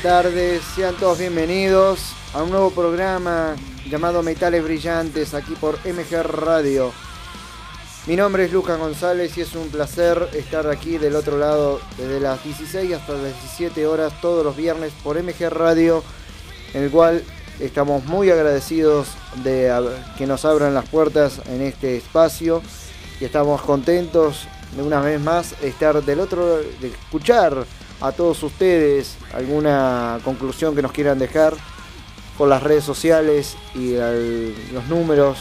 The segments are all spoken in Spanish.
Buenas tardes, sean todos bienvenidos a un nuevo programa llamado Metales Brillantes aquí por MG Radio. Mi nombre es Lucas González y es un placer estar aquí del otro lado desde las 16 hasta las 17 horas todos los viernes por MG Radio, en el cual estamos muy agradecidos de que nos abran las puertas en este espacio y estamos contentos de una vez más estar del otro, de escuchar a todos ustedes alguna conclusión que nos quieran dejar por las redes sociales y los números.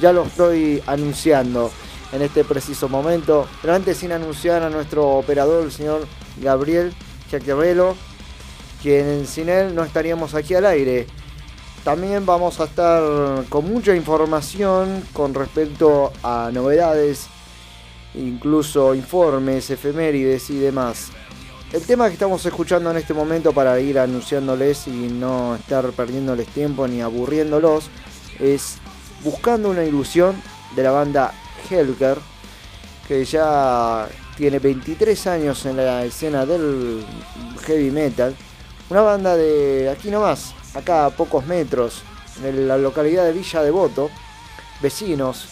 Ya lo estoy anunciando en este preciso momento. Antes sin anunciar a nuestro operador, el señor Gabriel Chaquiavelo, quien sin él no estaríamos aquí al aire. También vamos a estar con mucha información con respecto a novedades, incluso informes, efemérides y demás. El tema que estamos escuchando en este momento para ir anunciándoles y no estar perdiéndoles tiempo ni aburriéndolos es Buscando una ilusión de la banda Helker, que ya tiene 23 años en la escena del heavy metal. Una banda de aquí nomás, acá a pocos metros, en la localidad de Villa Devoto, vecinos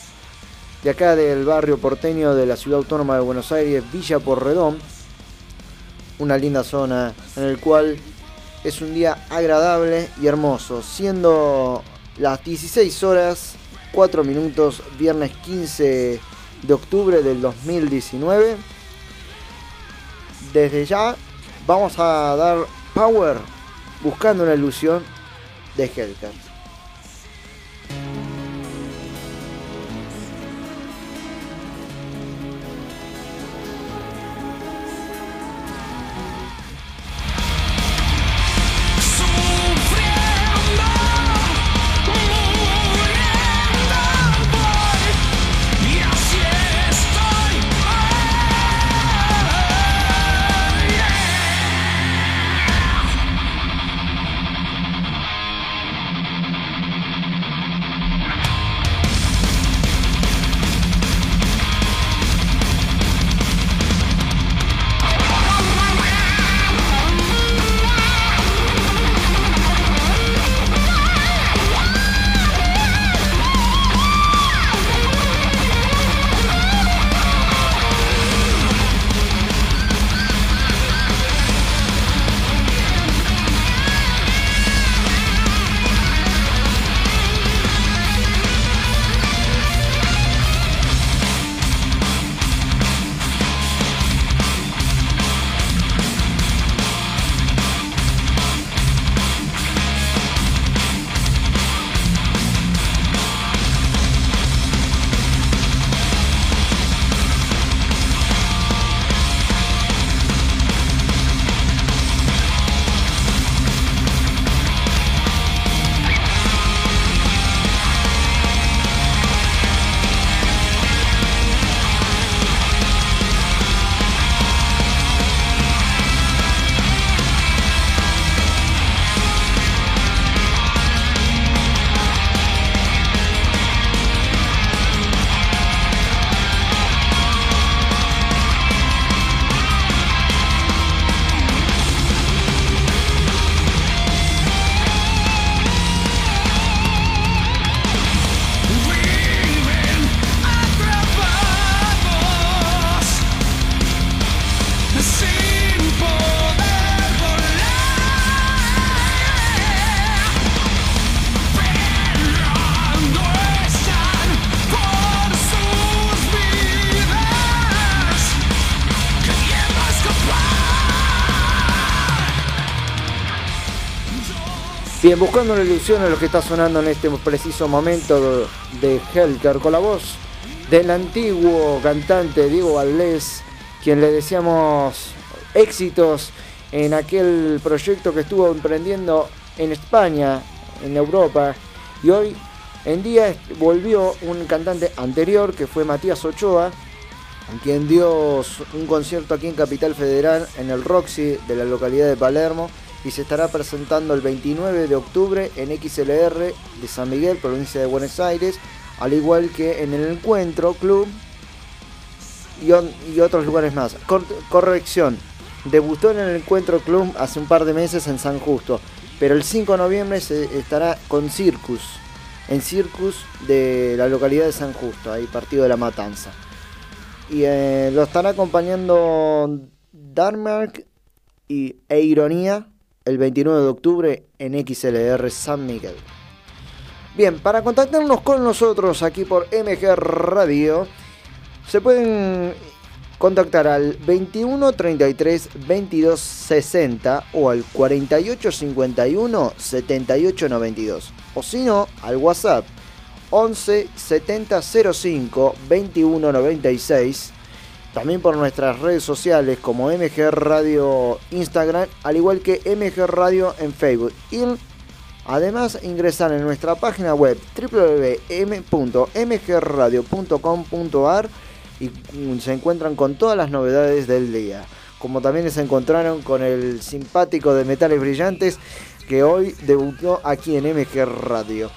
de acá del barrio porteño de la ciudad autónoma de Buenos Aires, Villa Porredón. Una linda zona en el cual es un día agradable y hermoso, siendo las 16 horas 4 minutos, viernes 15 de octubre del 2019. Desde ya vamos a dar power buscando una ilusión de Helter. Buscando una ilusión a lo que está sonando en este preciso momento de Helter, con la voz del antiguo cantante Diego Valdés, quien le decíamos éxitos en aquel proyecto que estuvo emprendiendo en España, en Europa, y hoy en día volvió un cantante anterior que fue Matías Ochoa, quien dio un concierto aquí en Capital Federal en el Roxy de la localidad de Palermo y se estará presentando el 29 de octubre en XLR de San Miguel, provincia de Buenos Aires, al igual que en el Encuentro Club y, otros lugares más. corrección, debutó en el Encuentro Club hace un par de meses en San Justo, pero el 5 de noviembre se estará con Circus, en Circus de la localidad de San Justo, ahí partido de la Matanza. Y eh, lo estará acompañando Darmark y, e Ironía el 29 de octubre en XLR San Miguel. Bien, para contactarnos con nosotros aquí por MG Radio, se pueden contactar al 21 33 22 60 o al 48 51 78 92 o si no al WhatsApp 11 70 05 21 96 también por nuestras redes sociales como MG Radio Instagram al igual que MG Radio en Facebook y además ingresar en nuestra página web www.mgradio.com.ar y se encuentran con todas las novedades del día. Como también se encontraron con el simpático de Metales Brillantes que hoy debutó aquí en MG Radio.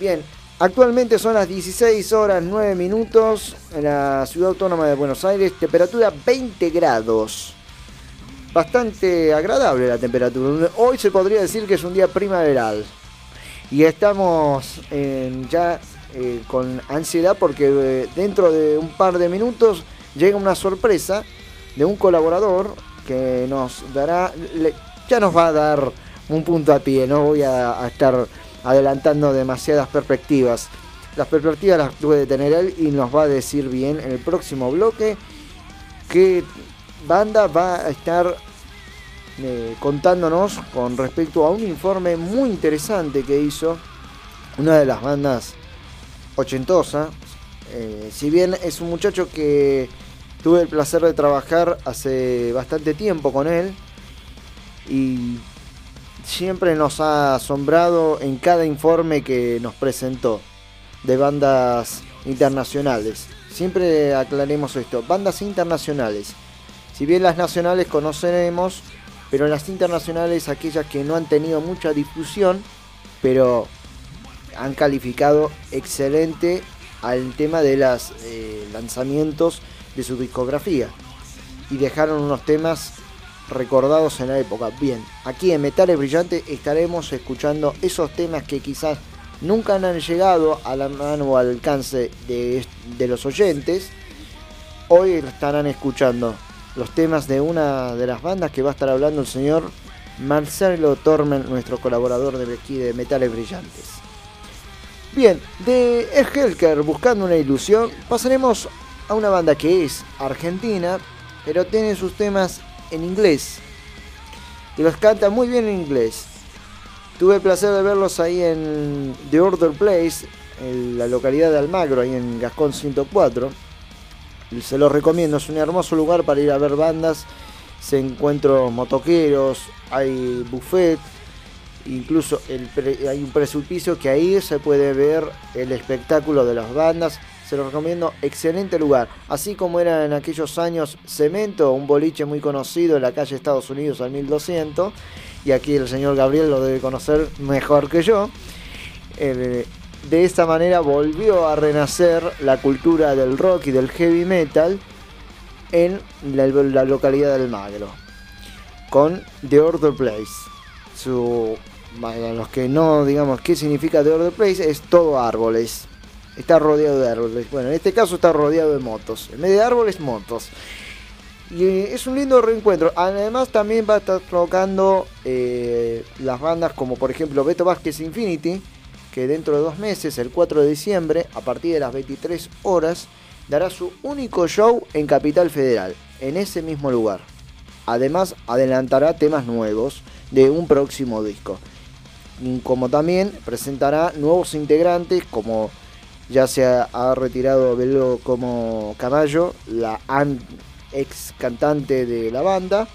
Bien, actualmente son las 16 horas 9 minutos en la ciudad autónoma de Buenos Aires, temperatura 20 grados. Bastante agradable la temperatura. Hoy se podría decir que es un día primaveral. Y estamos ya eh, con ansiedad porque eh, dentro de un par de minutos llega una sorpresa de un colaborador que nos dará, ya nos va a dar un punto a pie, no voy a, estar adelantando demasiadas perspectivas. Las perspectivas las puede tener él y nos va a decir bien en el próximo bloque qué banda va a estar eh, contándonos con respecto a un informe muy interesante que hizo una de las bandas ochentosa. Eh, si bien es un muchacho que tuve el placer de trabajar hace bastante tiempo con él y siempre nos ha asombrado en cada informe que nos presentó de bandas internacionales. Siempre aclaremos esto, bandas internacionales. Si bien las nacionales conoceremos, pero las internacionales aquellas que no han tenido mucha difusión, pero han calificado excelente al tema de los eh, lanzamientos de su discografía y dejaron unos temas recordados en la época. Bien, aquí en Metales Brillantes estaremos escuchando esos temas que quizás nunca han llegado a la mano o al alcance de, de los oyentes. Hoy estarán escuchando los temas de una de las bandas que va a estar hablando el señor Marcelo Tormen, nuestro colaborador de aquí de Metales Brillantes. Bien, de Helker buscando una ilusión, pasaremos a una banda que es argentina, pero tiene sus temas en inglés. Y los canta muy bien en inglés. Tuve el placer de verlos ahí en The Order Place, en la localidad de Almagro, ahí en Gascón 104. Se los recomiendo, es un hermoso lugar para ir a ver bandas. Se encuentran motoqueros, hay buffet, incluso hay un precipicio que ahí se puede ver el espectáculo de las bandas. Se lo recomiendo, excelente lugar. Así como era en aquellos años Cemento, un boliche muy conocido en la calle Estados Unidos al 1200. Y aquí el señor Gabriel lo debe conocer mejor que yo. de esta manera volvió a renacer la cultura del rock y del heavy metal en la, localidad del Magro. Con The Order Place. Su los que no digamos qué significa The Order Place, es todo árboles. Está rodeado de árboles. Bueno, en este caso está rodeado de motos. En vez de árboles, motos. Y es un lindo reencuentro. Además también va a estar tocando eh, las bandas como por ejemplo Beto Vázquez Infinity, que dentro de dos meses, el 4 de diciembre, a partir de las 23 horas, dará su único show en Capital Federal, en ese mismo lugar. Además, adelantará temas nuevos de un próximo disco como también presentará nuevos integrantes como ya se ha, retirado Belo como Caballo, la ex cantante de la banda,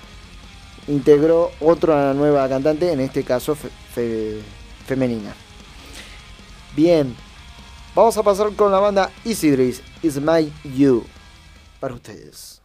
integró otra nueva cantante, en este caso femenina. Bien, vamos a pasar con la banda Isidris, Is My You, para ustedes.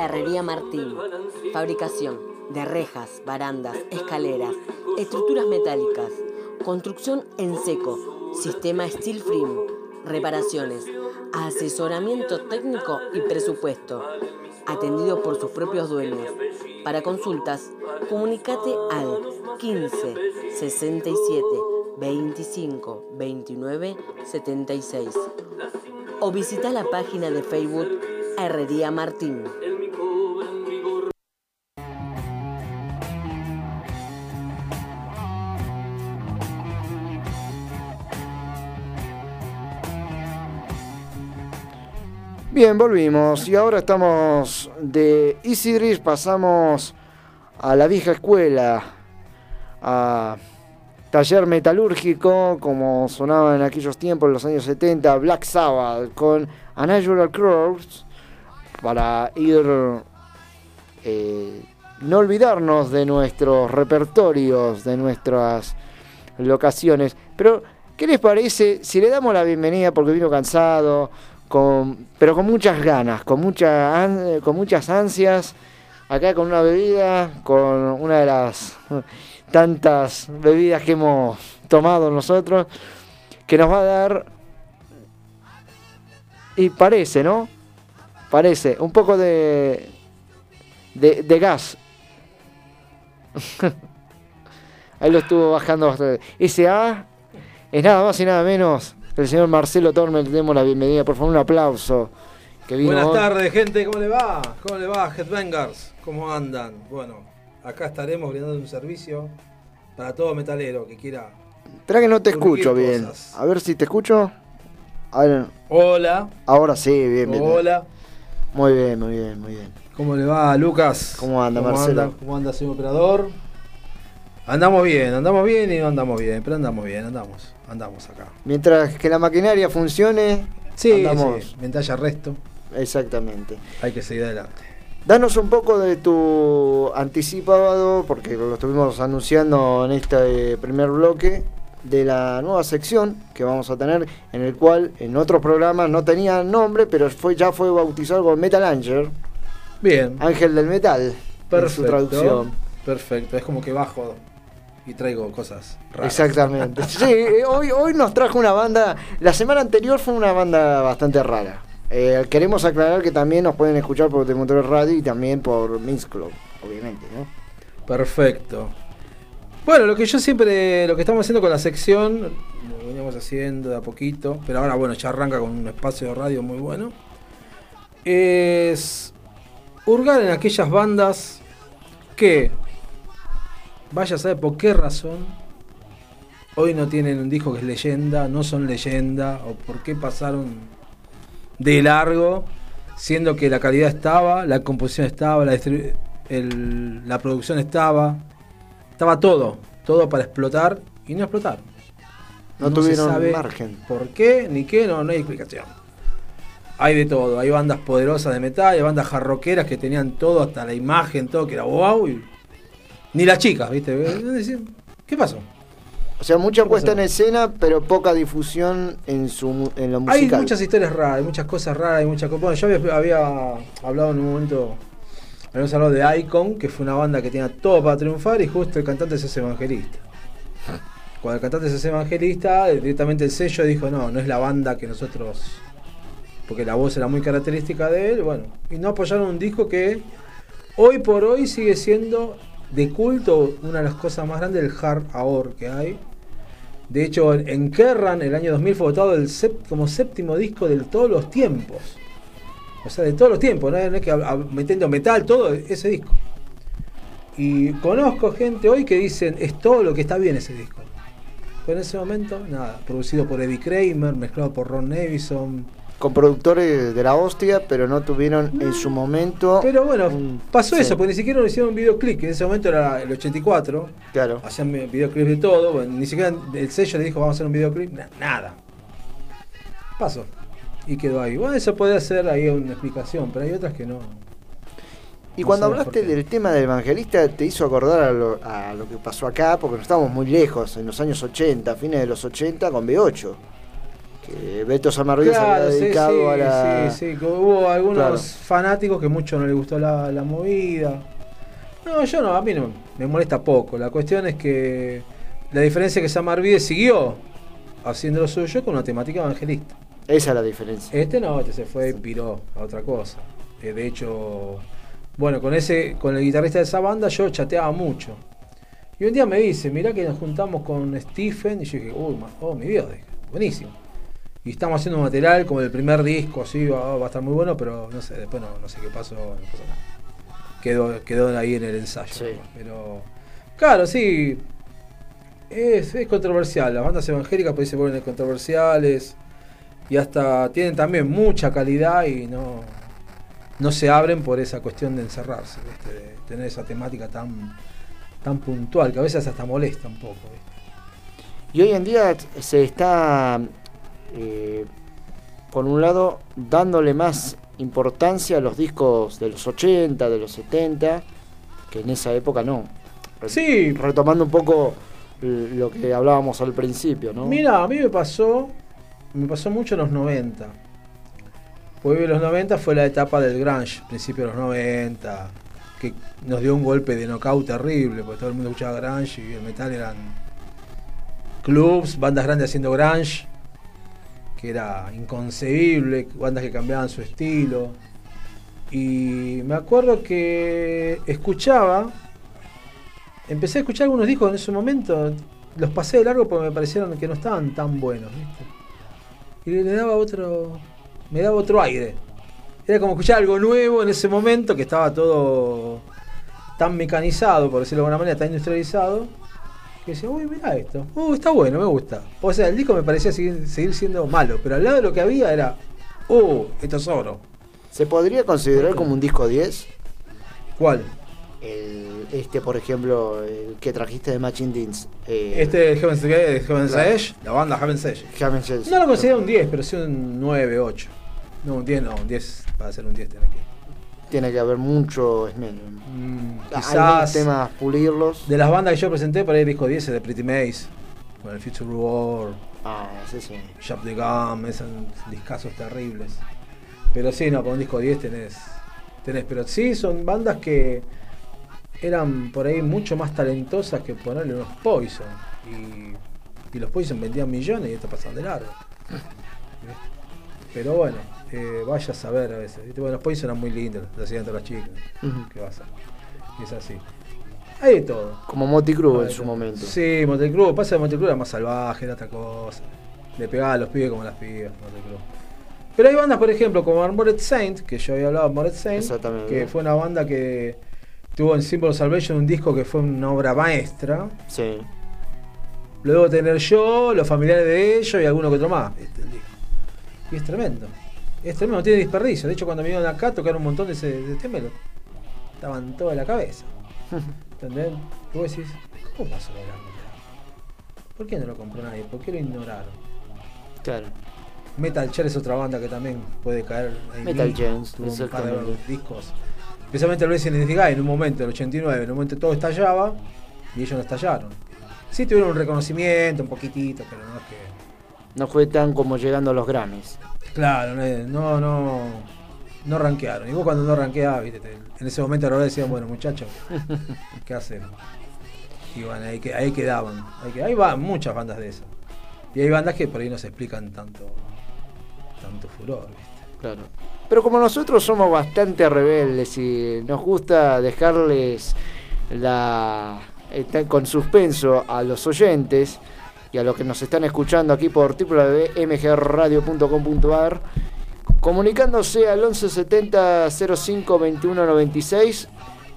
Herrería Martín. Fabricación de rejas, barandas, escaleras, estructuras metálicas. Construcción en seco. Sistema Steel Frame. Reparaciones. Asesoramiento técnico y presupuesto. Atendido por sus propios dueños. Para consultas, comunícate al 15 67 25 29 76 o visita la página de Facebook Herrería Martín. Bien, volvimos y ahora estamos de Isidris, pasamos a la vieja escuela, a taller metalúrgico, como sonaba en aquellos tiempos, en los años 70, Black Sabbath, con A Natural Cross, para ir, eh, no olvidarnos de nuestros repertorios, de nuestras locaciones. Pero, ¿qué les parece si le damos la bienvenida porque vino cansado? Pero con muchas ganas, con, mucha, con muchas ansias, acá con una bebida, con una de las tantas bebidas que hemos tomado nosotros, que nos va a dar, y parece, ¿no? Parece, un poco de, de, de gas. Ahí lo estuvo bajando bastante. Ese A es nada más y nada menos el señor Marcelo Torme, le demos la bienvenida, por favor, un aplauso. Buenas tardes, gente, ¿cómo le va? ¿Cómo le va, Headbangers? ¿Cómo andan? Bueno, acá estaremos brindando un servicio para todo metalero que quiera. Espera que no te escucho bien. A ver si te escucho. Hola. Ahora sí, bien, bien. Hola. Muy bien, muy bien, muy bien. ¿Cómo le va, Lucas? ¿Cómo anda, Marcelo? ¿Cómo anda, señor operador? Andamos bien, andamos bien y no andamos bien, pero andamos bien, andamos, andamos acá. Mientras que la maquinaria funcione, sí, andamos. mientras haya resto. Exactamente. Hay que seguir adelante. Danos un poco de tu anticipado, porque lo estuvimos anunciando en este primer bloque, de la nueva sección que vamos a tener, en el cual en otros programas no tenía nombre, pero fue, ya fue bautizado como Metal Angel, Bien, Ángel del Metal, en su perfecto. traducción. Perfecto, es como que bajo y traigo cosas raras. Exactamente. Sí, eh, hoy, hoy nos trajo una banda. La semana anterior fue una banda bastante rara. Eh, queremos aclarar que también nos pueden escuchar por Demotor Radio y también por Mix Club, obviamente, ¿no? Perfecto. Bueno, lo que yo siempre, lo que estamos haciendo con la sección, lo veníamos haciendo de a poquito, pero ahora bueno, ya arranca con un espacio de radio muy bueno, es hurgar en aquellas bandas que, vaya a saber por qué razón, hoy no tienen un disco que es leyenda, no son leyenda, o por qué pasaron de largo, siendo que la calidad estaba, la composición estaba, la, distribu- el- la producción estaba, estaba todo, todo para explotar y no explotaron. No, tuvieron sabe margen. ¿Por qué? Ni qué, no, no hay explicación. Hay de todo, hay bandas poderosas de metal, hay bandas jarroqueras que tenían todo, hasta la imagen, todo, que era wow. y- Ni las chicas, ¿viste? ¿Qué pasó? O sea, mucha ¿Qué puesta en escena, pero poca difusión en su en lo Hay musical. muchas historias raras, hay muchas cosas raras, hay muchas cosas. Bueno, yo había, había hablado en un momento, habíamos hablado de Icon, que fue una banda que tenía todo para triunfar y justo el cantante se hace evangelista. Cuando el cantante se hace evangelista, directamente el sello dijo, no, no es la banda que nosotros... Porque la voz era muy característica de él, bueno. Y no apoyaron un disco que hoy por hoy sigue siendo de culto una de las cosas más grandes del hard ahora que hay. De hecho, en- Kerrang el año 2000 fue votado el como séptimo disco de todos los tiempos. O sea, de todos los tiempos, no es que metiendo metal, todo ese disco. Y conozco gente hoy que dicen, es todo lo que está bien ese disco. Pero en ese momento, nada, producido por Eddie Kramer, mezclado por Ron Nevison. Con productores de la hostia, pero no tuvieron en su momento. Pero bueno, un- pasó sí, eso, porque ni siquiera hicieron un videoclip, en ese momento era el 84. Claro. Hacían videoclips de todo, bueno, ni siquiera el sello le dijo vamos a hacer un videoclip, na- nada. Pasó. Y quedó ahí. Bueno, eso puede ser ahí una explicación, pero hay otras que no. Y No cuando hablaste del tema del evangelista, te hizo acordar a lo, a lo que pasó acá, porque no estábamos muy lejos, en los años 80, fines de los 80, con B8. Que Beto Samarriza se Claro, había dedicado sí, a la. sí, sí, hubo algunos Claro. fanáticos que mucho no les gustó la, la movida. No, yo no, a mí no, me molesta poco. La cuestión es que la diferencia es que San Marvide siguió haciendo lo suyo con una temática evangelista. Esa es la diferencia. Este no, este se fue y piró a otra cosa. Eh, de hecho, bueno, con ese, con el guitarrista de esa banda yo chateaba mucho. Y un día me dice, mirá que nos juntamos con Stephen, y yo dije, uy, oh mi Dios, buenísimo. Y estamos haciendo un material como el primer disco, así, va, va a estar muy bueno, pero no sé, después no, no sé qué pasó, no pasó nada. Quedó, quedó ahí en el ensayo. Sí. ¿no? Pero, claro, sí, es, es controversial. Las bandas evangélicas pues se vuelven controversiales y hasta tienen también mucha calidad y no, no se abren por esa cuestión de encerrarse, ¿viste? de tener esa temática tan, tan puntual que a veces hasta molesta un poco. ¿viste? Y hoy en día se está, eh, por un lado, dándole más importancia a los discos de los 80, de los 70, que en esa época no. Re- Sí. Retomando un poco lo que hablábamos al principio, ¿no? Mira, a mí me pasó, me pasó mucho en los 90. Porque los 90 fue la etapa del grunge, principio de los 90, que nos dio un golpe de knockout terrible, porque todo el mundo escuchaba grunge y el metal eran clubs, bandas grandes haciendo grunge, que era inconcebible, bandas que cambiaban su estilo. Y me acuerdo que escuchaba, empecé a escuchar algunos discos en ese momento, los pasé de largo porque me parecieron que no estaban tan buenos, ¿viste? Y le daba otro, me daba otro aire. Era como escuchar algo nuevo en ese momento que estaba todo tan mecanizado, por decirlo de alguna manera, tan industrializado, que decía, uy, mira esto, uh, está bueno, me gusta. O sea, el disco me parecía seguir, seguir siendo malo, pero al lado de lo que había era, uh, esto es oro. ¿Se podría considerar como un disco 10? ¿Cuál? El, este, por ejemplo, el que trajiste de Matching Deans. Eh, Este es Heaven's, Heaven's Claro. Edge, la banda Heaven's Edge. Heaven's Edge. No lo considero un 10, pero sí un 9, 8. No, un 10 no, un 10 Para hacer un 10 tenés que. Tiene que haber mucho esmero. Mm, quizás. temas pulirlos. De las bandas que yo presenté, por ahí el disco 10 es de Pretty Maze. Con el Future War, Ah, sí, sí. Shop the Gum, esos discazos terribles. Pero sí, no, con un disco 10 tenés. tenés. Pero sí, son bandas que eran por ahí mucho más talentosas que ponerle unos Poison. Y, y los Poison vendían millones y esto pasan de largo. Pero bueno, eh, vaya a saber a veces. ¿viste? Bueno, los Poison eran muy lindos, los hacían todas las chicas. Ujú. ¿Qué va a hacer? Y es así. Hay de todo. Como Moti Cruz Hay en su momento. Sí, Motel Cruz. Pasa que Motel Cruz era más salvaje, era otra cosa. Le pegaba a los pibes como a las pibas, Motel Cruz. Pero hay bandas, por ejemplo, como Armored Saint, que yo había hablado de Armored Saint, que fue una banda que tuvo en Symbol of Salvation un disco que fue una obra maestra. Sí. Lo debo tener yo, los familiares de ellos y alguno que otro más. Este, el disco. Y es tremendo. Es tremendo, no tiene desperdicio. De hecho, cuando vinieron acá tocaron un montón de ese de este melo. Estaban toda la cabeza. ¿Entendés? Y vos decís, ¿cómo pasó la grande? ¿Por qué no lo compró nadie? ¿Por qué lo ignoraron? Claro. Metal Chair es otra banda que también puede caer en Metal Tuvo un par de discos. Especialmente Evil Guy, en un momento, el 89, en un momento todo estallaba y ellos no estallaron. Sí tuvieron un reconocimiento, un poquitito, pero no es que. No fue tan como llegando a los Grammys. Claro, no, no, no, rankearon. Y vos cuando no te- en ese momento ahora decían, bueno muchachos, ¿qué hacen? Y bueno, ahí, que- ahí quedaban. Ahí, que- ahí van muchas bandas de esas. Y hay bandas que por ahí no se explican tanto, tanto furor, viste. Claro. Pero como nosotros somos bastante rebeldes y nos gusta dejarles la está con suspenso a los oyentes y a los que nos están escuchando aquí por www.mgradio.com.ar comunicándose al 1170 05 21 96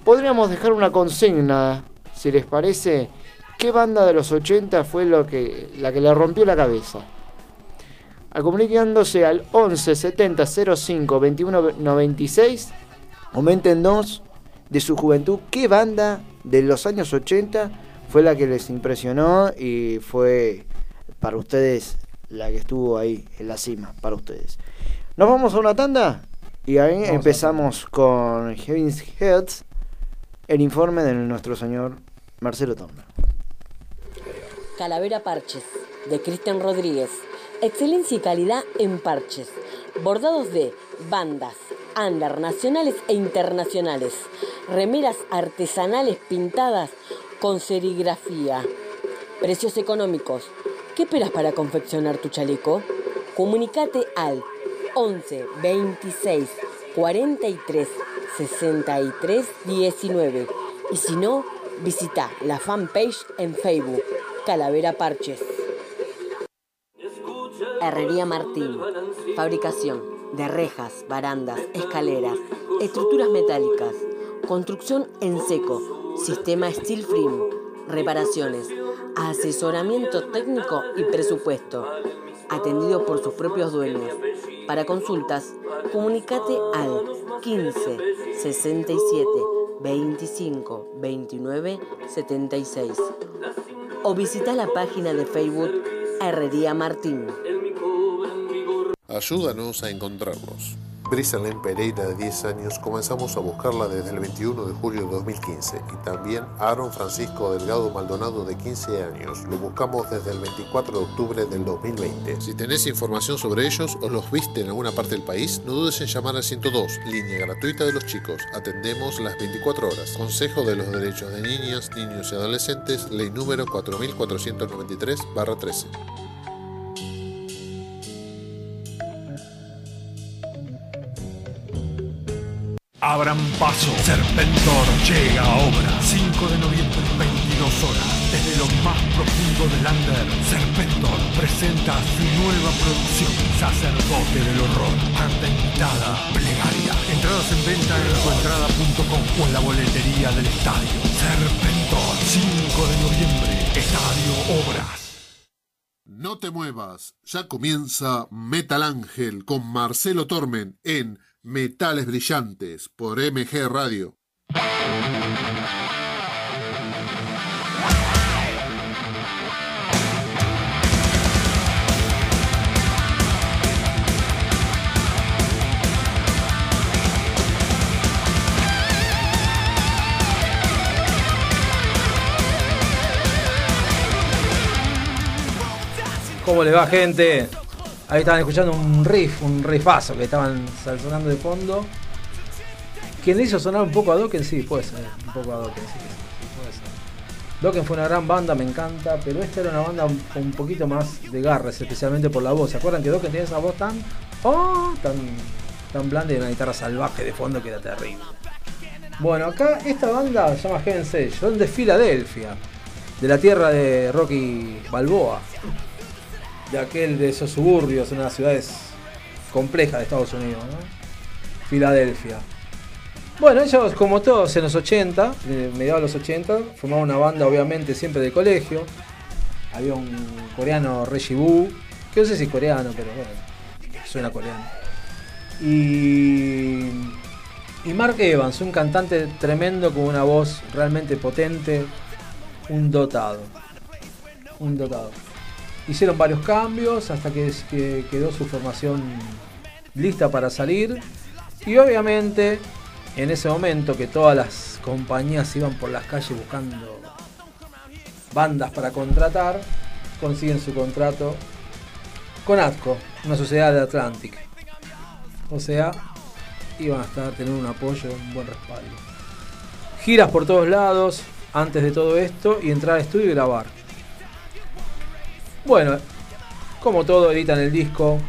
podríamos dejar una consigna si les parece qué banda de los 80 fue la que le rompió la cabeza a comunicándose al 11 70 05 21 96. Coméntenos de su juventud qué banda de los años 80 fue la que les impresionó y fue para ustedes la que estuvo ahí en la cima, para ustedes. Nos vamos a una tanda y ahí Vamos empezamos con Heaven's Heads, el informe de nuestro señor Marcelo Tomba. Calavera Parches, de Cristian Rodríguez. Excelencia y calidad en parches. Bordados de bandas, under nacionales e internacionales. Remeras artesanales pintadas con serigrafía. Precios económicos. ¿Qué esperas para confeccionar tu chaleco? Comunicate al 11 26 43 63 19 y si no, visita la fanpage en Facebook Calavera Parches. Herrería Martín. Fabricación de rejas, barandas, escaleras, estructuras metálicas. Construcción en seco. Sistema Steel Frame. Reparaciones. Asesoramiento técnico y presupuesto. Atendido por sus propios dueños. Para consultas, comunicate al 15 67 25 29 76 o visita la página de Facebook Herrería Martín. Ayúdanos a encontrarlos. Brisalén Pereira, de 10 años, comenzamos a buscarla desde el 21 de julio de 2015 y también Aaron Francisco Delgado Maldonado, de 15 años. Lo buscamos desde el 24 de octubre del 2020. Si tenés información sobre ellos o los viste en alguna parte del país, no dudes en llamar al 102, línea gratuita de los chicos. Atendemos las 24 horas. Consejo de los Derechos de Niñas, Niños y Adolescentes, ley número 4493-13. Abran paso. Serpentor llega a obra. 5 de noviembre, 22 horas. Desde lo más profundo del Under, Serpentor presenta su nueva producción. Sacerdote del horror. Arte invitada. Plegaria. Entradas en venta en tuentrada.com o en la boletería del estadio. Serpentor. 5 de noviembre. Estadio Obras. No te muevas, ya comienza Metal Ángel con Marcelo Tormen en Metales Brillantes por MG Radio. ¿Cómo les va gente? Ahí estaban escuchando un riff, un riffazo que estaban sonando de fondo. ¿Quién le hizo sonar un poco a Dokken? Sí, puede ser. Un poco a Dokken, sí, sí, puede ser. Dokken fue una gran banda, me encanta, pero esta era una banda un, poquito más de garras, especialmente por la voz. ¿Se acuerdan que Dokken tenía esa voz tan, oh, tan, tan blanda y una guitarra salvaje de fondo que era terrible? Bueno, acá esta banda se llama Heaven son de Filadelfia, de la tierra de Rocky Balboa, de aquel de esos suburbios, unas ciudades complejas de Estados Unidos, ¿no? Filadelfia. Bueno, ellos como todos en los 80, eh, mediados de los 80, formaron una banda obviamente siempre de colegio. Había un coreano Reggie Boo, que no sé si es coreano, pero bueno, suena coreano. Y, y Mark Evans, un cantante tremendo con una voz realmente potente, un dotado. Un dotado. Hicieron varios cambios hasta que, que quedó su formación lista para salir. Y obviamente en ese momento que todas las compañías iban por las calles buscando bandas para contratar, consiguen su contrato con ATCO, una sociedad de Atlantic. O sea, iban a estar, tener un apoyo, un buen respaldo. Giras por todos lados antes de todo esto y entrar al estudio y grabar. Bueno, como todo, editan el disco.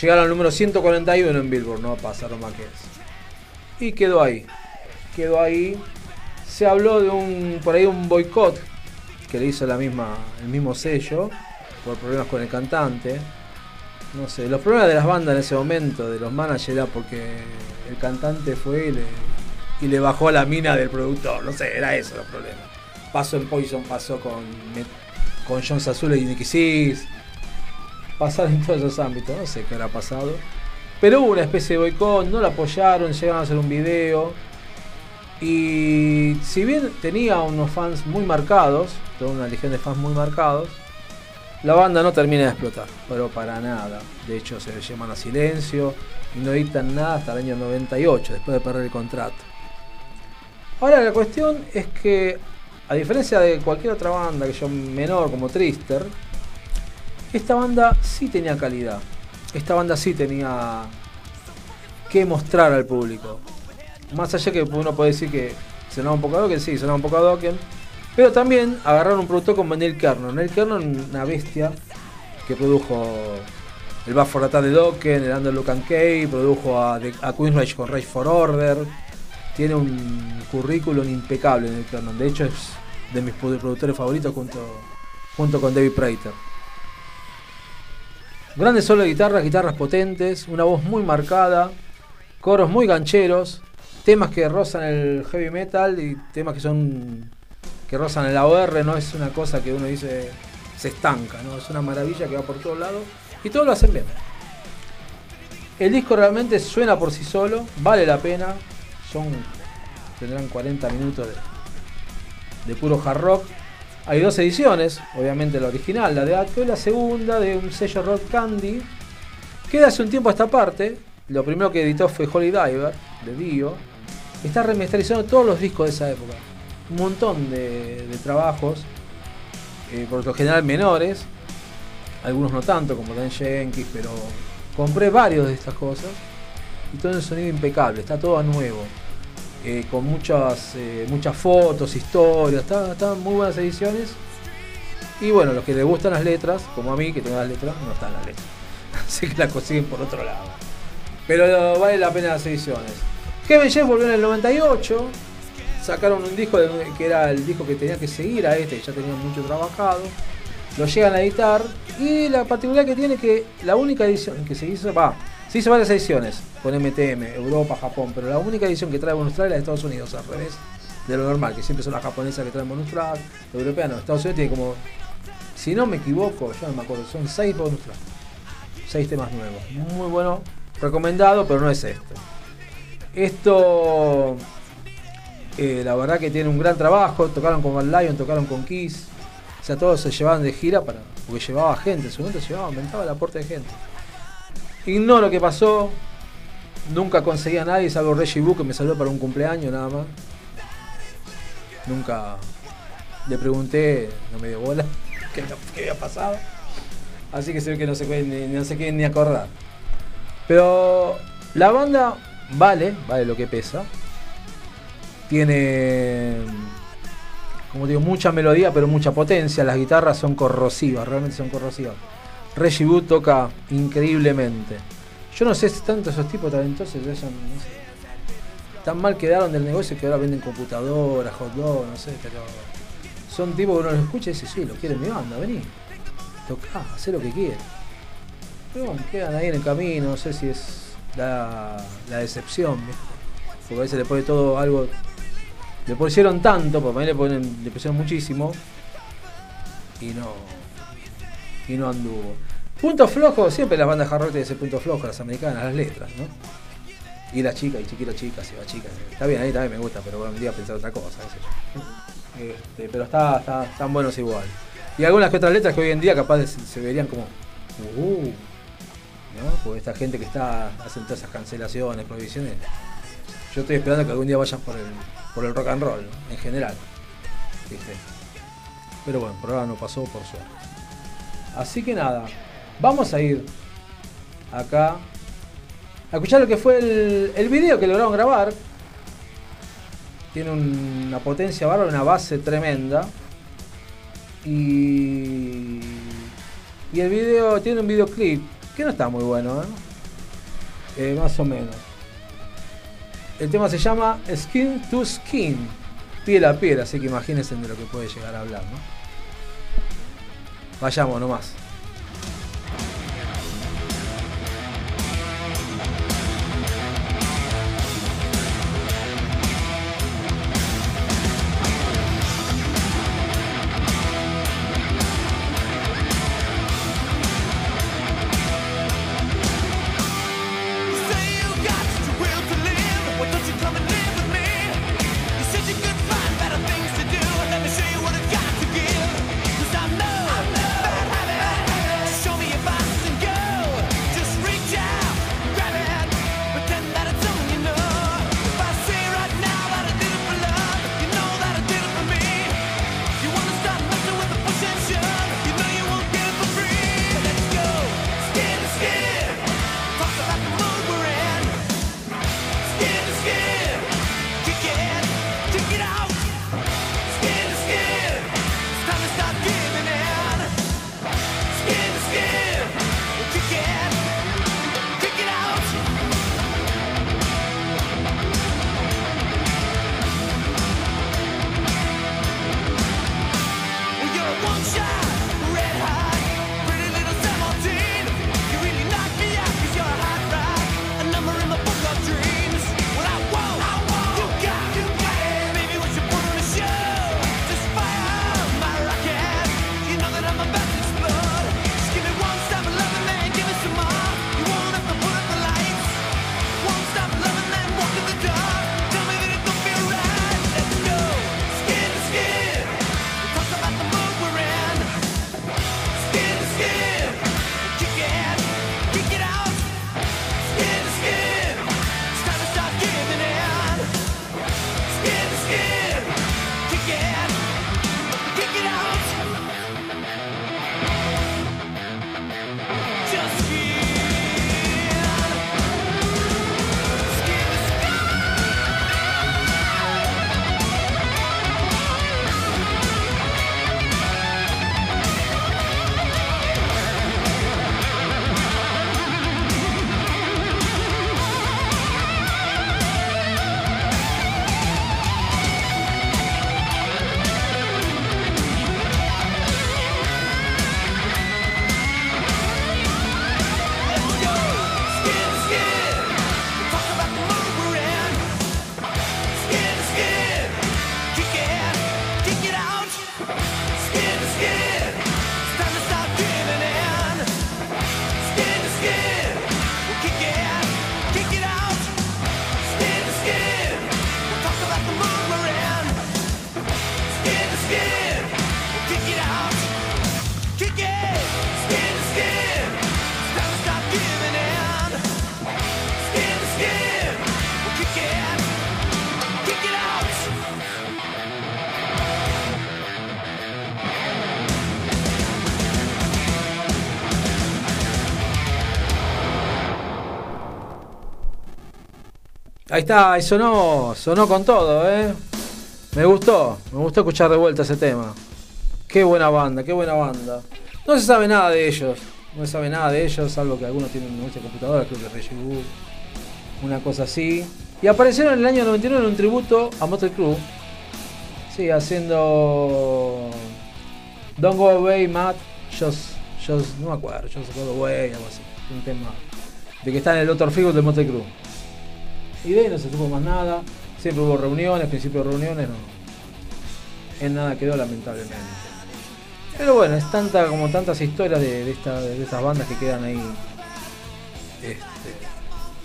Llegaron al número 141 en Billboard, no pasaron más que eso y quedó ahí. Quedó ahí. Se habló de un por ahí un boicot que le hizo la misma el mismo sello por problemas con el cantante. No sé, los problemas de las bandas en ese momento, de los managers, era porque el cantante fue y le, bajó la mina del productor. No sé, era eso los problemas. Pasó en Poison, pasó con, con John Sazula y Nicky Six. Pasaron en todos esos ámbitos, no sé qué habrá pasado. Pero hubo una especie de boicot, no la apoyaron, llegaron a hacer un video. Y si bien tenía unos fans muy marcados, toda una legión de fans muy marcados, la banda no termina de explotar, pero para nada. De hecho, se llaman a silencio y no editan nada hasta el año 98, después de perder el contrato. Ahora, la cuestión es que, a diferencia de cualquier otra banda que yo menor como Trister, esta banda sí tenía calidad esta banda sí tenía que mostrar al público. Más allá que uno puede decir que sonaba un poco a Dokken, sí, sonaba un poco a Dokken. Pero también agarraron un producto como Neil Kernon. Neil Kernon, una bestia que produjo el Back for Attack de Dokken, el Under Look and Kay, produjo a, a Queen Rage con Rage for Order. Tiene un currículum impecable Neil Kernon. De hecho, es de mis productores favoritos junto, junto con David Prater. Grandes solo de guitarras, guitarras potentes, una voz muy marcada, coros muy gancheros, temas que rozan el heavy metal y temas que son que rozan el AOR, no es una cosa que uno dice se estanca, ¿no? es una maravilla que va por todos lados y todos lo hacen bien. El disco realmente suena por sí solo, vale la pena, son tendrán 40 minutos de, de puro hard rock hay dos ediciones, obviamente la original, la de Atco, y la segunda de un sello Rock Candy, que hace un tiempo esta parte. Lo primero que editó fue Holy Diver, de Dio. Está remasterizando todos los discos de esa época. Un montón de, trabajos, eh, por lo general menores, algunos no tanto, como Dan Jenkins, pero compré varios de estas cosas. Y todo en sonido impecable, está todo nuevo. Eh, con muchas, eh, muchas fotos, historias, están muy buenas ediciones. Y bueno, los que les gustan las letras, como a mí que tengo las letras, no están las letras. Así que las consiguen por otro lado. Pero vale la pena las ediciones. Kevin Jeff volvió en el 98. Sacaron un disco que era el disco que tenía que seguir a este, ya tenía mucho trabajado. Lo llegan a editar. Y la particularidad que tiene que la única edición que se hizo, va, se hizo varias ediciones con MTM, Europa, Japón, pero la única edición que trae bonus track es Estados Unidos, al revés de lo normal, que siempre son las japonesas que traen bonus track, la europea no, Estados Unidos tiene como, si no me equivoco, yo no me acuerdo, son 6 bonus track, 6 temas nuevos, muy bueno, recomendado, pero no es esto. Esto, eh, la verdad que tiene un gran trabajo, tocaron con Van Lion, tocaron con Kiss, o sea, todos se llevaban de gira para, porque llevaba gente, en su momento llevaba, aumentaba el aporte de gente. Ignoro qué pasó. Nunca conseguí a nadie, salvo Reggie Boo que me saludó para un cumpleaños nada más. Nunca le pregunté, no me dio bola, qué, había pasado. Así que se ve que no se, ni, ni acordar. Pero la banda vale, vale lo que pesa. Tiene, como digo, mucha melodía, pero mucha potencia. Las guitarras son corrosivas, realmente son corrosivas. Reggie Wood toca increíblemente. Yo no sé si tanto esos tipos talentosos ya sé, tan mal quedaron del negocio que ahora venden computadoras, hot dog, no sé, pero son tipos que uno los escucha y dice, sí, lo quieren mi banda, vení, tocá, hacé lo que quieras. Pero bueno, quedan ahí en el camino, no sé si es la, la decepción, porque a veces le pone todo algo, le pusieron tanto, porque a mí le, ponen, le pusieron muchísimo, y no, y no anduvo. Punto flojo, siempre las bandas hard rock tienen ese punto flojo, las americanas, las letras, ¿no? Y la chica, y chiquito chica, si va chica. Está bien, ahí también me gusta, pero bueno, un día pensar otra cosa, qué sé. Este, pero está, está, están buenos igual. Y algunas que otras letras que hoy en día capaz se verían como. Uh, ¿no? Porque esta gente que está hacen todas esas cancelaciones, prohibiciones. Yo estoy esperando que algún día vayan por el, por el rock and roll, ¿no? en general. Pero bueno, por ahora no pasó por suerte. Así que nada, vamos a ir acá a escuchar lo que fue el, video que lograron grabar. Tiene un- una potencia bárbara, una base tremenda. Y, y el video tiene un videoclip que no está muy bueno, ¿eh? Eh, más o menos. El tema se llama Skin to Skin, piel a piel, así que imagínense de lo que puede llegar a hablar, ¿no? Vayamos nomás. Ahí está, ahí sonó, sonó con todo, ¿eh? Me gustó, me gustó escuchar de vuelta ese tema. Qué buena banda, qué buena banda. No se sabe nada de ellos, no se sabe nada de ellos, salvo que algunos tienen de computadora, creo que Reggie Wood, una cosa así. Y aparecieron en el año 99 en un tributo a Motley Crue. Sí, haciendo Don't Go Away, Matt, Just, just, no me acuerdo, Just Go Away, algo así. Un tema de que está en el Dr. Field de Motley Crue. Y de ahí no se supo más nada. Siempre hubo reuniones, principio de reuniones, no. En nada quedó lamentablemente. Pero bueno, es tanta como tantas historias de, de, de estas bandas que quedan ahí este,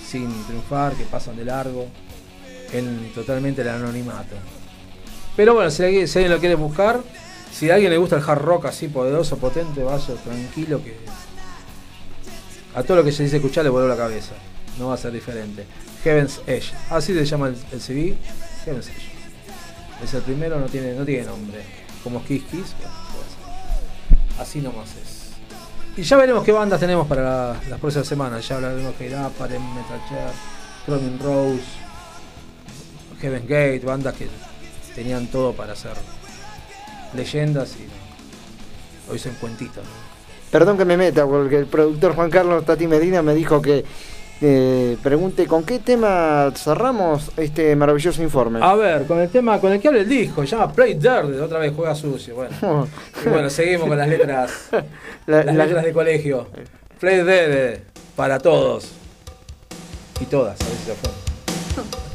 sin triunfar, que pasan de largo, en totalmente el anonimato. Pero bueno, si alguien, si alguien lo quiere buscar, si a alguien le gusta el hard rock así poderoso, potente, vaya tranquilo que a todo lo que se dice escuchar le voló la cabeza. No va a ser diferente. Heaven's Edge. Así se llama el, el CD. Heaven's Edge. Es el primero, no tiene, no tiene nombre. Como Kiss Kiss. Así nomás es. Y ya veremos qué bandas tenemos para la- las próximas semanas. Ya hablaremos de Aparen, Metal Chair, Cronin Rose, Heaven's Gate, bandas que tenían todo para hacer leyendas y hoy son cuentitos. Perdón que me meta, porque el productor Juan Carlos Tati Medina me dijo que eh, pregunte con qué tema cerramos este maravilloso informe. A ver, con el tema con el que habla el disco, se llama Play Dirty, otra vez juega sucio. Bueno, Y bueno seguimos con las letras, La- las la- letras de colegio. Play Dirty para todos y todas, a ver si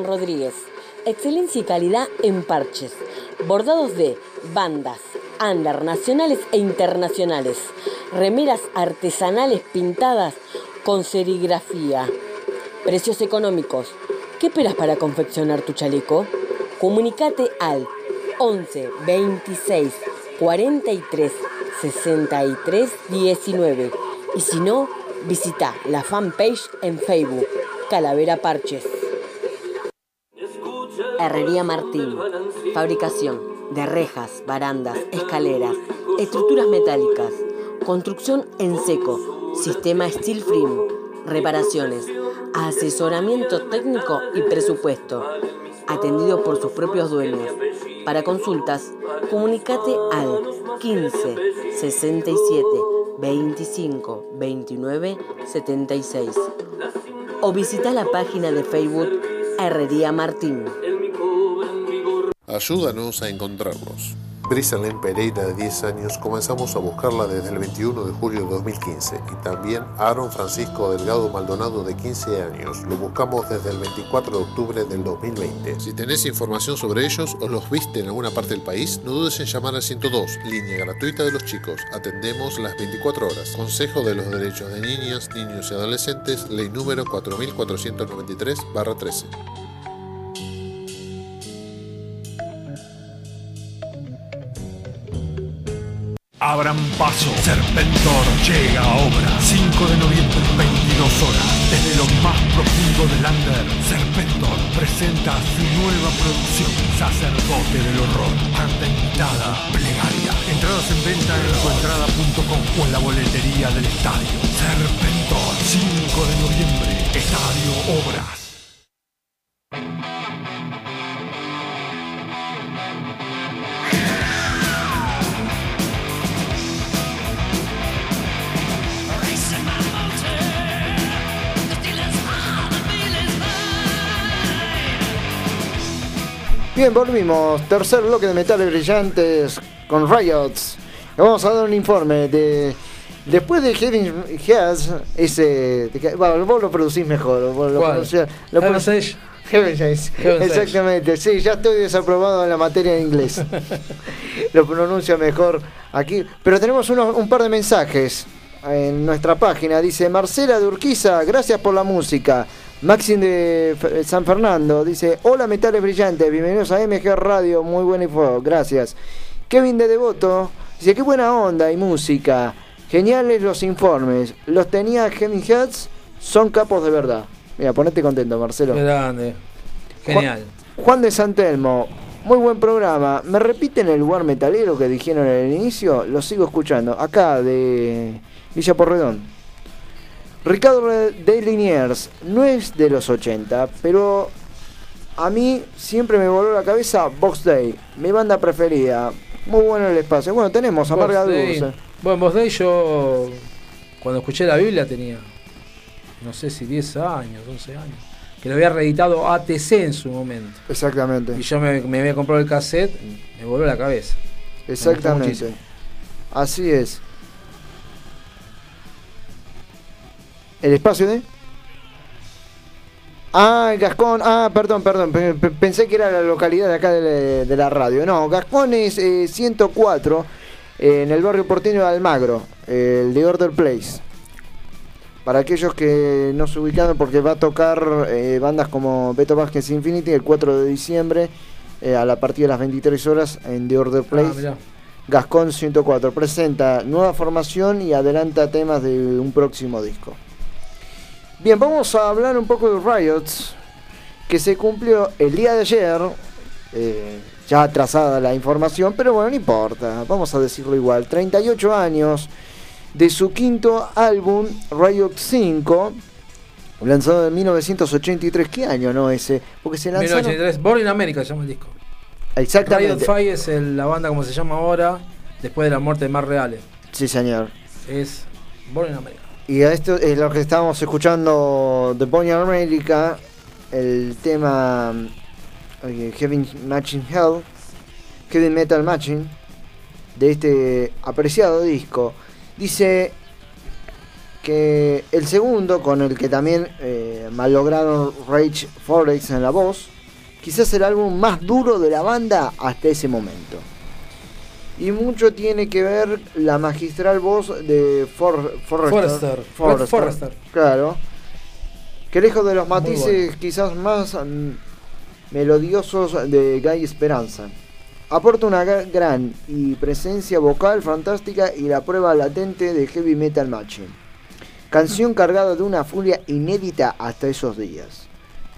Rodríguez. Excelencia y calidad en parches. Bordados de bandas, under nacionales e internacionales. Remeras artesanales pintadas con serigrafía. Precios económicos. ¿Qué esperas para confeccionar tu chaleco? Comunicate al 11 26 43 63 19 y si no, visita la fanpage en Facebook Calavera Parches. Herrería Martín. Fabricación de rejas, barandas, escaleras, estructuras metálicas, construcción en seco, sistema steel frame, reparaciones, asesoramiento técnico y presupuesto. Atendido por sus propios dueños. Para consultas, comunicate al 15 67 25 29 76 o visita la página de Facebook Herrería Martín. Ayúdanos a encontrarlos. Brisalén Pereira, de 10 años, comenzamos a buscarla desde el 21 de julio de 2015 y también Aaron Francisco Delgado Maldonado, de 15 años. Lo buscamos desde el 24 de octubre del 2020. Si tenés información sobre ellos o los viste en alguna parte del país, no dudes en llamar al 102, línea gratuita de los chicos. Atendemos las 24 horas. Consejo de los Derechos de Niñas, Niños y Adolescentes, ley número 4493-13. Abran paso. Serpentor llega a obra. 5 de noviembre, 22 horas. Desde lo más profundo del Under, Serpentor presenta su nueva producción. Sacerdote del horror. Carta invitada. Plegaria. Entradas en venta en tuentrada.com o en la boletería del estadio. Serpentor. 5 de noviembre. Estadio Obras. Bien, volvimos. Tercer bloque de metales brillantes con Riots. Vamos a dar un informe de. Después de Heaven Heads, ese. de bueno, vos lo producís mejor. Vos lo pronunciás- lo. Heaven. Exactamente. Sí, ya estoy desaprobado en la materia de inglés. lo pronuncia mejor aquí. Pero tenemos unos- un par de mensajes en nuestra página. Dice Marcela de Urquiza, gracias por la música. Maxim de F- San Fernando dice, hola metales brillantes, bienvenidos a MG Radio, muy buen info, gracias. Kevin de Devoto dice, qué buena onda y música, geniales los informes, los tenía Heavy Heads, son capos de verdad. Mira, ponete contento Marcelo. Grande. Genial. Juan de Santelmo, muy buen programa. ¿Me repiten el lugar metalero que dijeron en el inicio? Lo sigo escuchando. Acá de Villa Porredón. Ricardo de Liniers, no es de los 80, pero a mí siempre me voló la cabeza Box Day, mi banda preferida. Muy bueno el espacio. Bueno, tenemos Amarga. Dulce. Bueno, Boss Day yo cuando escuché la Biblia tenía, no sé si 10 años, 11 años. Que lo había reeditado ATC en su momento. Exactamente. Y yo me, me había comprado el cassette, me voló la cabeza. Exactamente. Así es. ¿El espacio de? Ah, Gascón. Ah, perdón, perdón. pe- pe- Pensé que era la localidad de acá de la, de la radio. No, Gascón es eh, 104 eh, en el barrio porteño de Almagro, eh, el de Order Place. Para aquellos que no se ubican, porque va a tocar eh, bandas como Beto Vázquez Infinity el 4 de diciembre eh, a la partir de las 23 horas en The Order Place. Ah. Gascón 104 presenta nueva formación y adelanta temas de un próximo disco. Bien, vamos a hablar un poco de Riots, que se cumplió el día de ayer, eh, ya atrasada la información, pero bueno, no importa, vamos a decirlo igual. 38 años de su quinto álbum, Riot 5, lanzado en 1983. ¿Qué año no ese? Porque se lanzaron... 1983, Born in America se llama el disco. Riot Exactamente. Fire es el- la banda como se llama ahora, después de la muerte de Mar Reales. Sí, señor. Es Born in America. Y esto es lo que estábamos escuchando de Bonnie America, el tema eh, Heavy Matching Hell, Heavy Metal Matching, de este apreciado disco. Dice que el segundo, con el que también eh, malogrado Rage Forex en la voz, quizás el álbum más duro de la banda hasta ese momento. Y mucho tiene que ver la magistral voz de For- Forrester. Forrester. Forrester. Claro. Que lejos de los matices bueno. quizás más mm, melodiosos de Guy Esperanza. Aporta una gra- gran y presencia vocal fantástica y la prueba latente de heavy metal machine. Canción cargada de una furia inédita hasta esos días.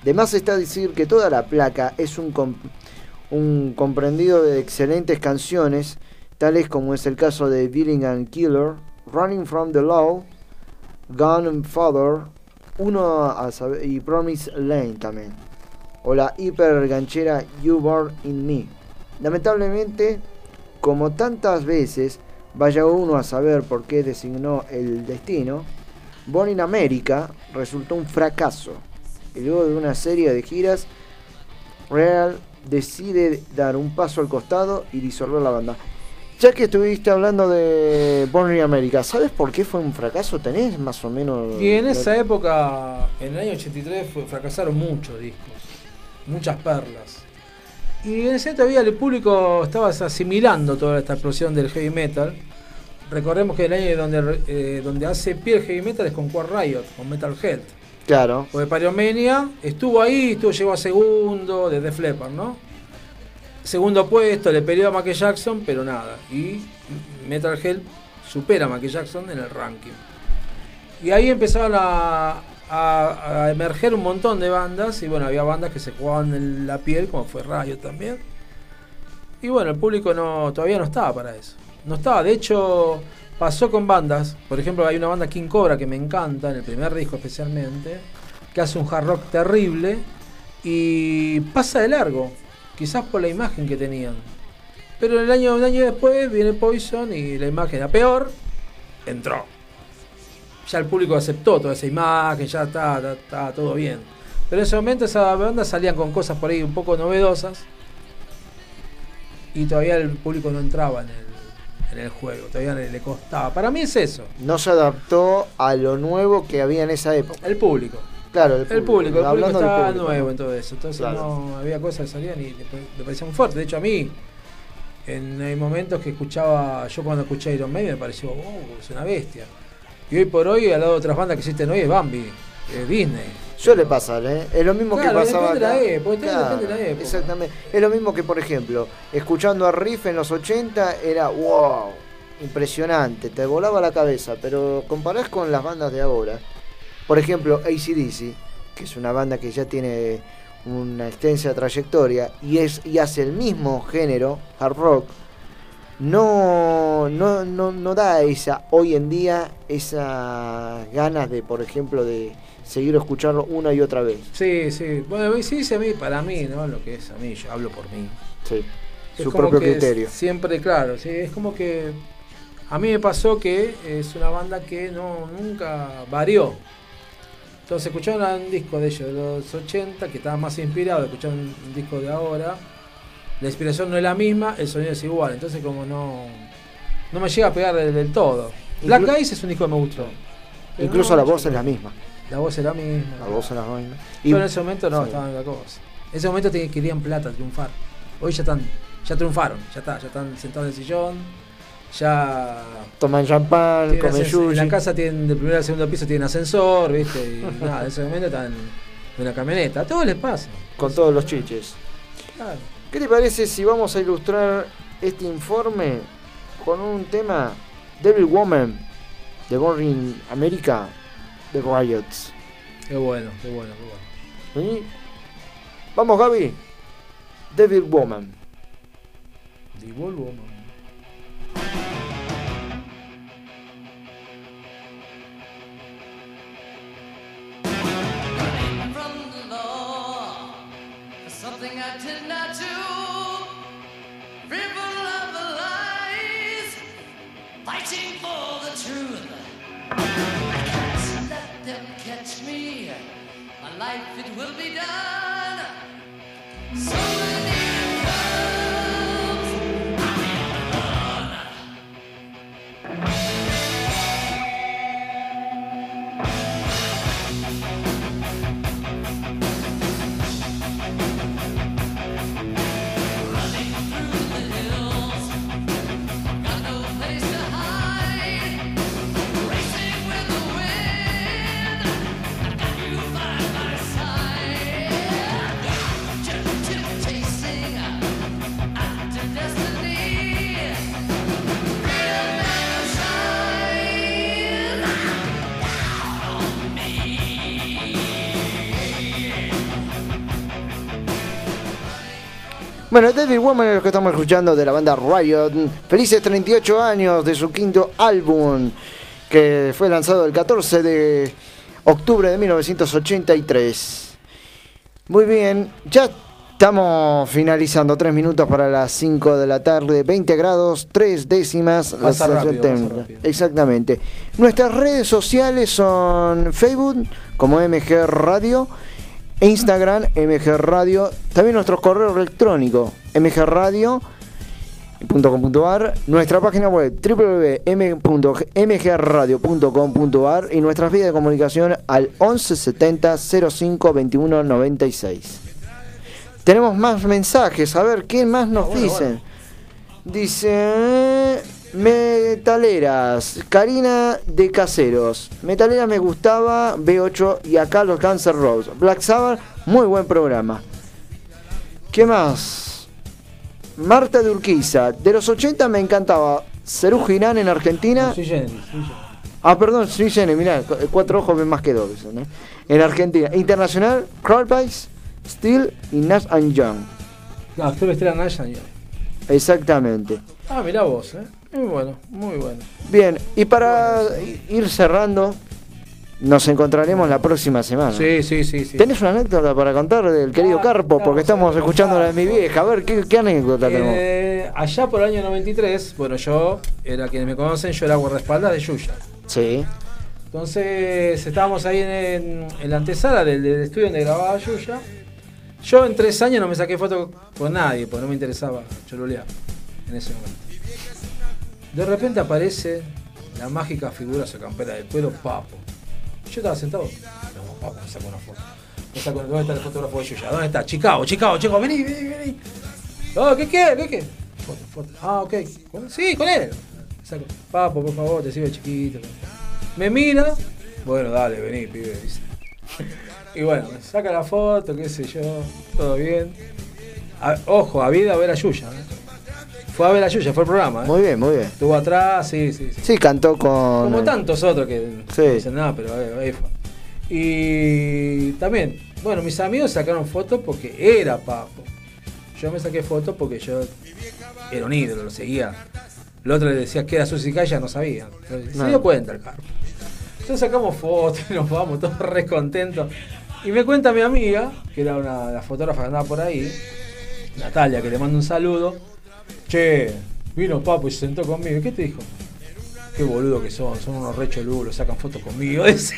De más está decir que toda la placa es un, un comprendido de excelentes canciones, tales como es el caso de and Killer, Running from the Law, Gun Father, uno a y Promise Lane también. O la hiper ganchera You Born in Me. Lamentablemente, como tantas veces, vaya uno a saber por qué designó el destino, Born in America resultó un fracaso. Y luego de una serie de giras, Real decide dar un paso al costado y disolver la banda. Ya que estuviste hablando de Born in America, ¿sabes por qué fue un fracaso? ¿Tenés más o menos? Y en esa época, en el año 83, fue- fracasaron muchos discos, muchas perlas. Y en ese todavía el público estaba asimilando toda esta explosión del heavy metal. Recordemos que el año donde, eh, donde hace pie el heavy metal es con Quad Riot, con Metal Health. Claro, Porque Pyromania estuvo ahí, estuvo, llegó a segundo de Def Leppard, ¿no? Segundo puesto, le peleó a Michael Jackson, pero nada. Y Metal Health supera a Michael Jackson en el ranking. Y ahí empezaron a, emerger un montón de bandas. Y bueno, había bandas que se jugaban en la piel, como fue Rayo también. Y bueno, el público no todavía no estaba para eso. No estaba, de hecho, pasó con bandas. Por ejemplo, hay una banda King Cobra que me encanta, en el primer disco especialmente, que hace un hard rock terrible y pasa de largo, quizás por la imagen que tenían. Pero el año, un año después viene Poison y la imagen era peor, entró. Ya el público aceptó toda esa imagen, ya está, está, está todo bien. Pero en ese momento esas bandas salían con cosas por ahí un poco novedosas y todavía el público no entraba en el, en el juego, todavía le, le costaba. Para mí es eso, no se adaptó a lo nuevo que había en esa época. el público. Claro, El público, el público hablando del estaba público, nuevo ¿no? en todo eso. Entonces Claro. no había cosas que salían y le, parecía muy fuerte. De hecho, a mí, en hay momentos que escuchaba, yo cuando escuché Iron Maiden me pareció, oh, es una bestia. Y hoy por hoy, al lado de otras bandas que existen hoy, es Bambi, es Disney. Suele pasar, ¿eh? Es lo mismo Claro, que pasaba depende de la acá. época, depende de la época. Exactamente. Es lo mismo que, por ejemplo, escuchando a Riff en los 80 era wow, impresionante, te volaba la cabeza, pero comparás con las bandas de ahora. Por ejemplo, ACDC, que es una banda que ya tiene una extensa trayectoria y es y hace el mismo género, hard rock, no, no, no, no da esa, hoy en día, esas ganas de, por ejemplo, de seguir escucharlo una y otra vez. Sí, sí. Bueno, sí, sí, a mí, para mí, ¿no? Lo que es a mí, yo hablo por mí. Sí, Es su propio criterio. Siempre, claro, sí, es como que a mí me pasó que es una banda que no nunca varió. Entonces escucharon un disco de ellos de los 80 que estaba más inspirado, escucharon un disco de ahora. La inspiración no es la misma, el sonido es igual, entonces como no no me llega a pegar del, del todo. Black Eyes es un disco que me gustó. Incluso no, la voz es la misma. La voz es la misma. La voz es la misma. Pero en ese momento no, sí. estaban en la cosa. En ese momento te- querían plata, triunfar. Hoy ya están, ya triunfaron, ya está, ya están sentados en el sillón, ya Toman champán, comen ascens- en la sushi. casa tienen del primer al segundo piso tienen ascensor, viste, y nada, en ese momento están en una camioneta, a todos les pasa. Con todos los chiches. Claro. ¿Qué te parece si vamos a ilustrar este informe con un tema Devil Woman de Born in America de Riots? Qué bueno, qué bueno, qué bueno. ¿Sí? Vamos Gaby. Devil Woman. Devolvo, man. I did not do. River of the lies, fighting for the truth. I can't let them catch me. My life it will be done. So Bueno, David Woman es lo que estamos escuchando de la banda Riot. Felices 38 años de su quinto álbum, que fue lanzado el 14 de octubre de 1983. Muy bien, ya estamos finalizando, 3 minutos para las 5 de la tarde, 20 grados, 3 décimas. la rápido. Exactamente. Nuestras redes sociales son Facebook, como MG Radio, Instagram, MG Radio, también nuestro correo electrónico, mgradio.com.ar, nuestra página web www.mgradio.com.ar y nuestras vías de comunicación al 11 70 05 21 96. Tenemos más mensajes, a ver, ¿quién más nos dicen? Dice Metaleras, Karina de Caseros. Metaleras me gustaba, B8 y acá los Cancer Rose. Black Sabbath, muy buen programa. ¿Qué más? Marta de Urquiza, de los 80 me encantaba Cerú Girán en Argentina. No, soy Jenny, soy Jenny. Ah, perdón, sí, Jenny, mirá, cu- cuatro ojos ven más que dos. ¿no? En Argentina, Internacional, Crawlbase, Steel y Nash and Young. No, a Nash and Young. Exactamente. Ah, mirá vos, eh. Muy bueno, muy bueno. Bien, y para ir cerrando, nos encontraremos la próxima semana. Sí, sí, sí, sí. ¿Tenés una anécdota para contar del querido Ah, Carpo? Porque estamos escuchando la de mi vieja. A ver, ¿qué, qué anécdota tenemos? Eh, allá por el año 93, bueno, yo, era quienes me conocen, yo era guardaespaldas de Yuya. Sí. Entonces estábamos ahí en, en- en la antesala del, del estudio donde grababa Yuya. Yo en tres años no me saqué foto con nadie, porque no me interesaba cholulear en ese momento. De repente aparece la mágica figura, su campera de cuero, Papo. Yo estaba sentado. No, Papo, me saco una foto. ¿Dónde está el fotógrafo de Yuya? ¿Dónde está? Chicago, Chicago, Chicago, vení, vení, vení. Oh, ¿qué qué? ¿Qué qué? Foto, foto. Ah, ok. ¿Con- Sí, con él. Papo, por favor, te sirve chiquito. Me mira. Bueno, dale, vení, pibe. dice. Y bueno, me saca la foto, qué sé yo, todo bien. Ojo, a vida a ver a Yuya. ¿eh? Fue a ver a Yuya, fue el programa. ¿eh? Muy bien, muy bien. Estuvo atrás, sí, sí, sí. Sí, cantó con. Como tantos otros que Sí. dicen nada, pero ahí, ahí fue. Y también, bueno, mis amigos sacaron fotos porque era Papo. Yo me saqué fotos porque yo era un ídolo, lo seguía. El otro le decía que era Susi Calla, no sabía. Entonces, Se No. dio cuenta el carro. Entonces sacamos fotos y nos vamos todos re contentos. Y me cuenta mi amiga, que era una la fotógrafa que andaba por ahí, Natalia, que le mando un saludo. Che, vino Papo y se sentó conmigo. ¿Y ¿Qué te dijo? Qué boludo que son, son unos re cholulos, sacan fotos conmigo. Dice.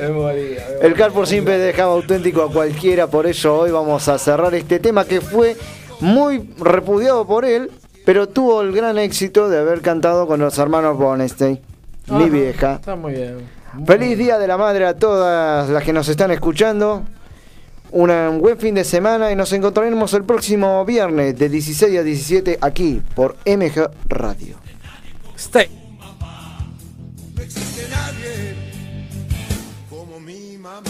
Me moría, me El Carpo siempre dejaba auténtico a cualquiera, por eso hoy vamos a cerrar este tema que fue muy repudiado por él, pero tuvo el gran éxito de haber cantado con los hermanos Bonestein, mi vieja. Está muy bien. Feliz Día de la Madre a todas las que nos están escuchando. Una- un buen fin de semana y nos encontraremos el próximo viernes de 16 a 17 aquí por MG Radio. Stay. No existe nadie como mi mamá.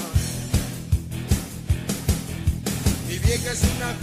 Mi vieja es una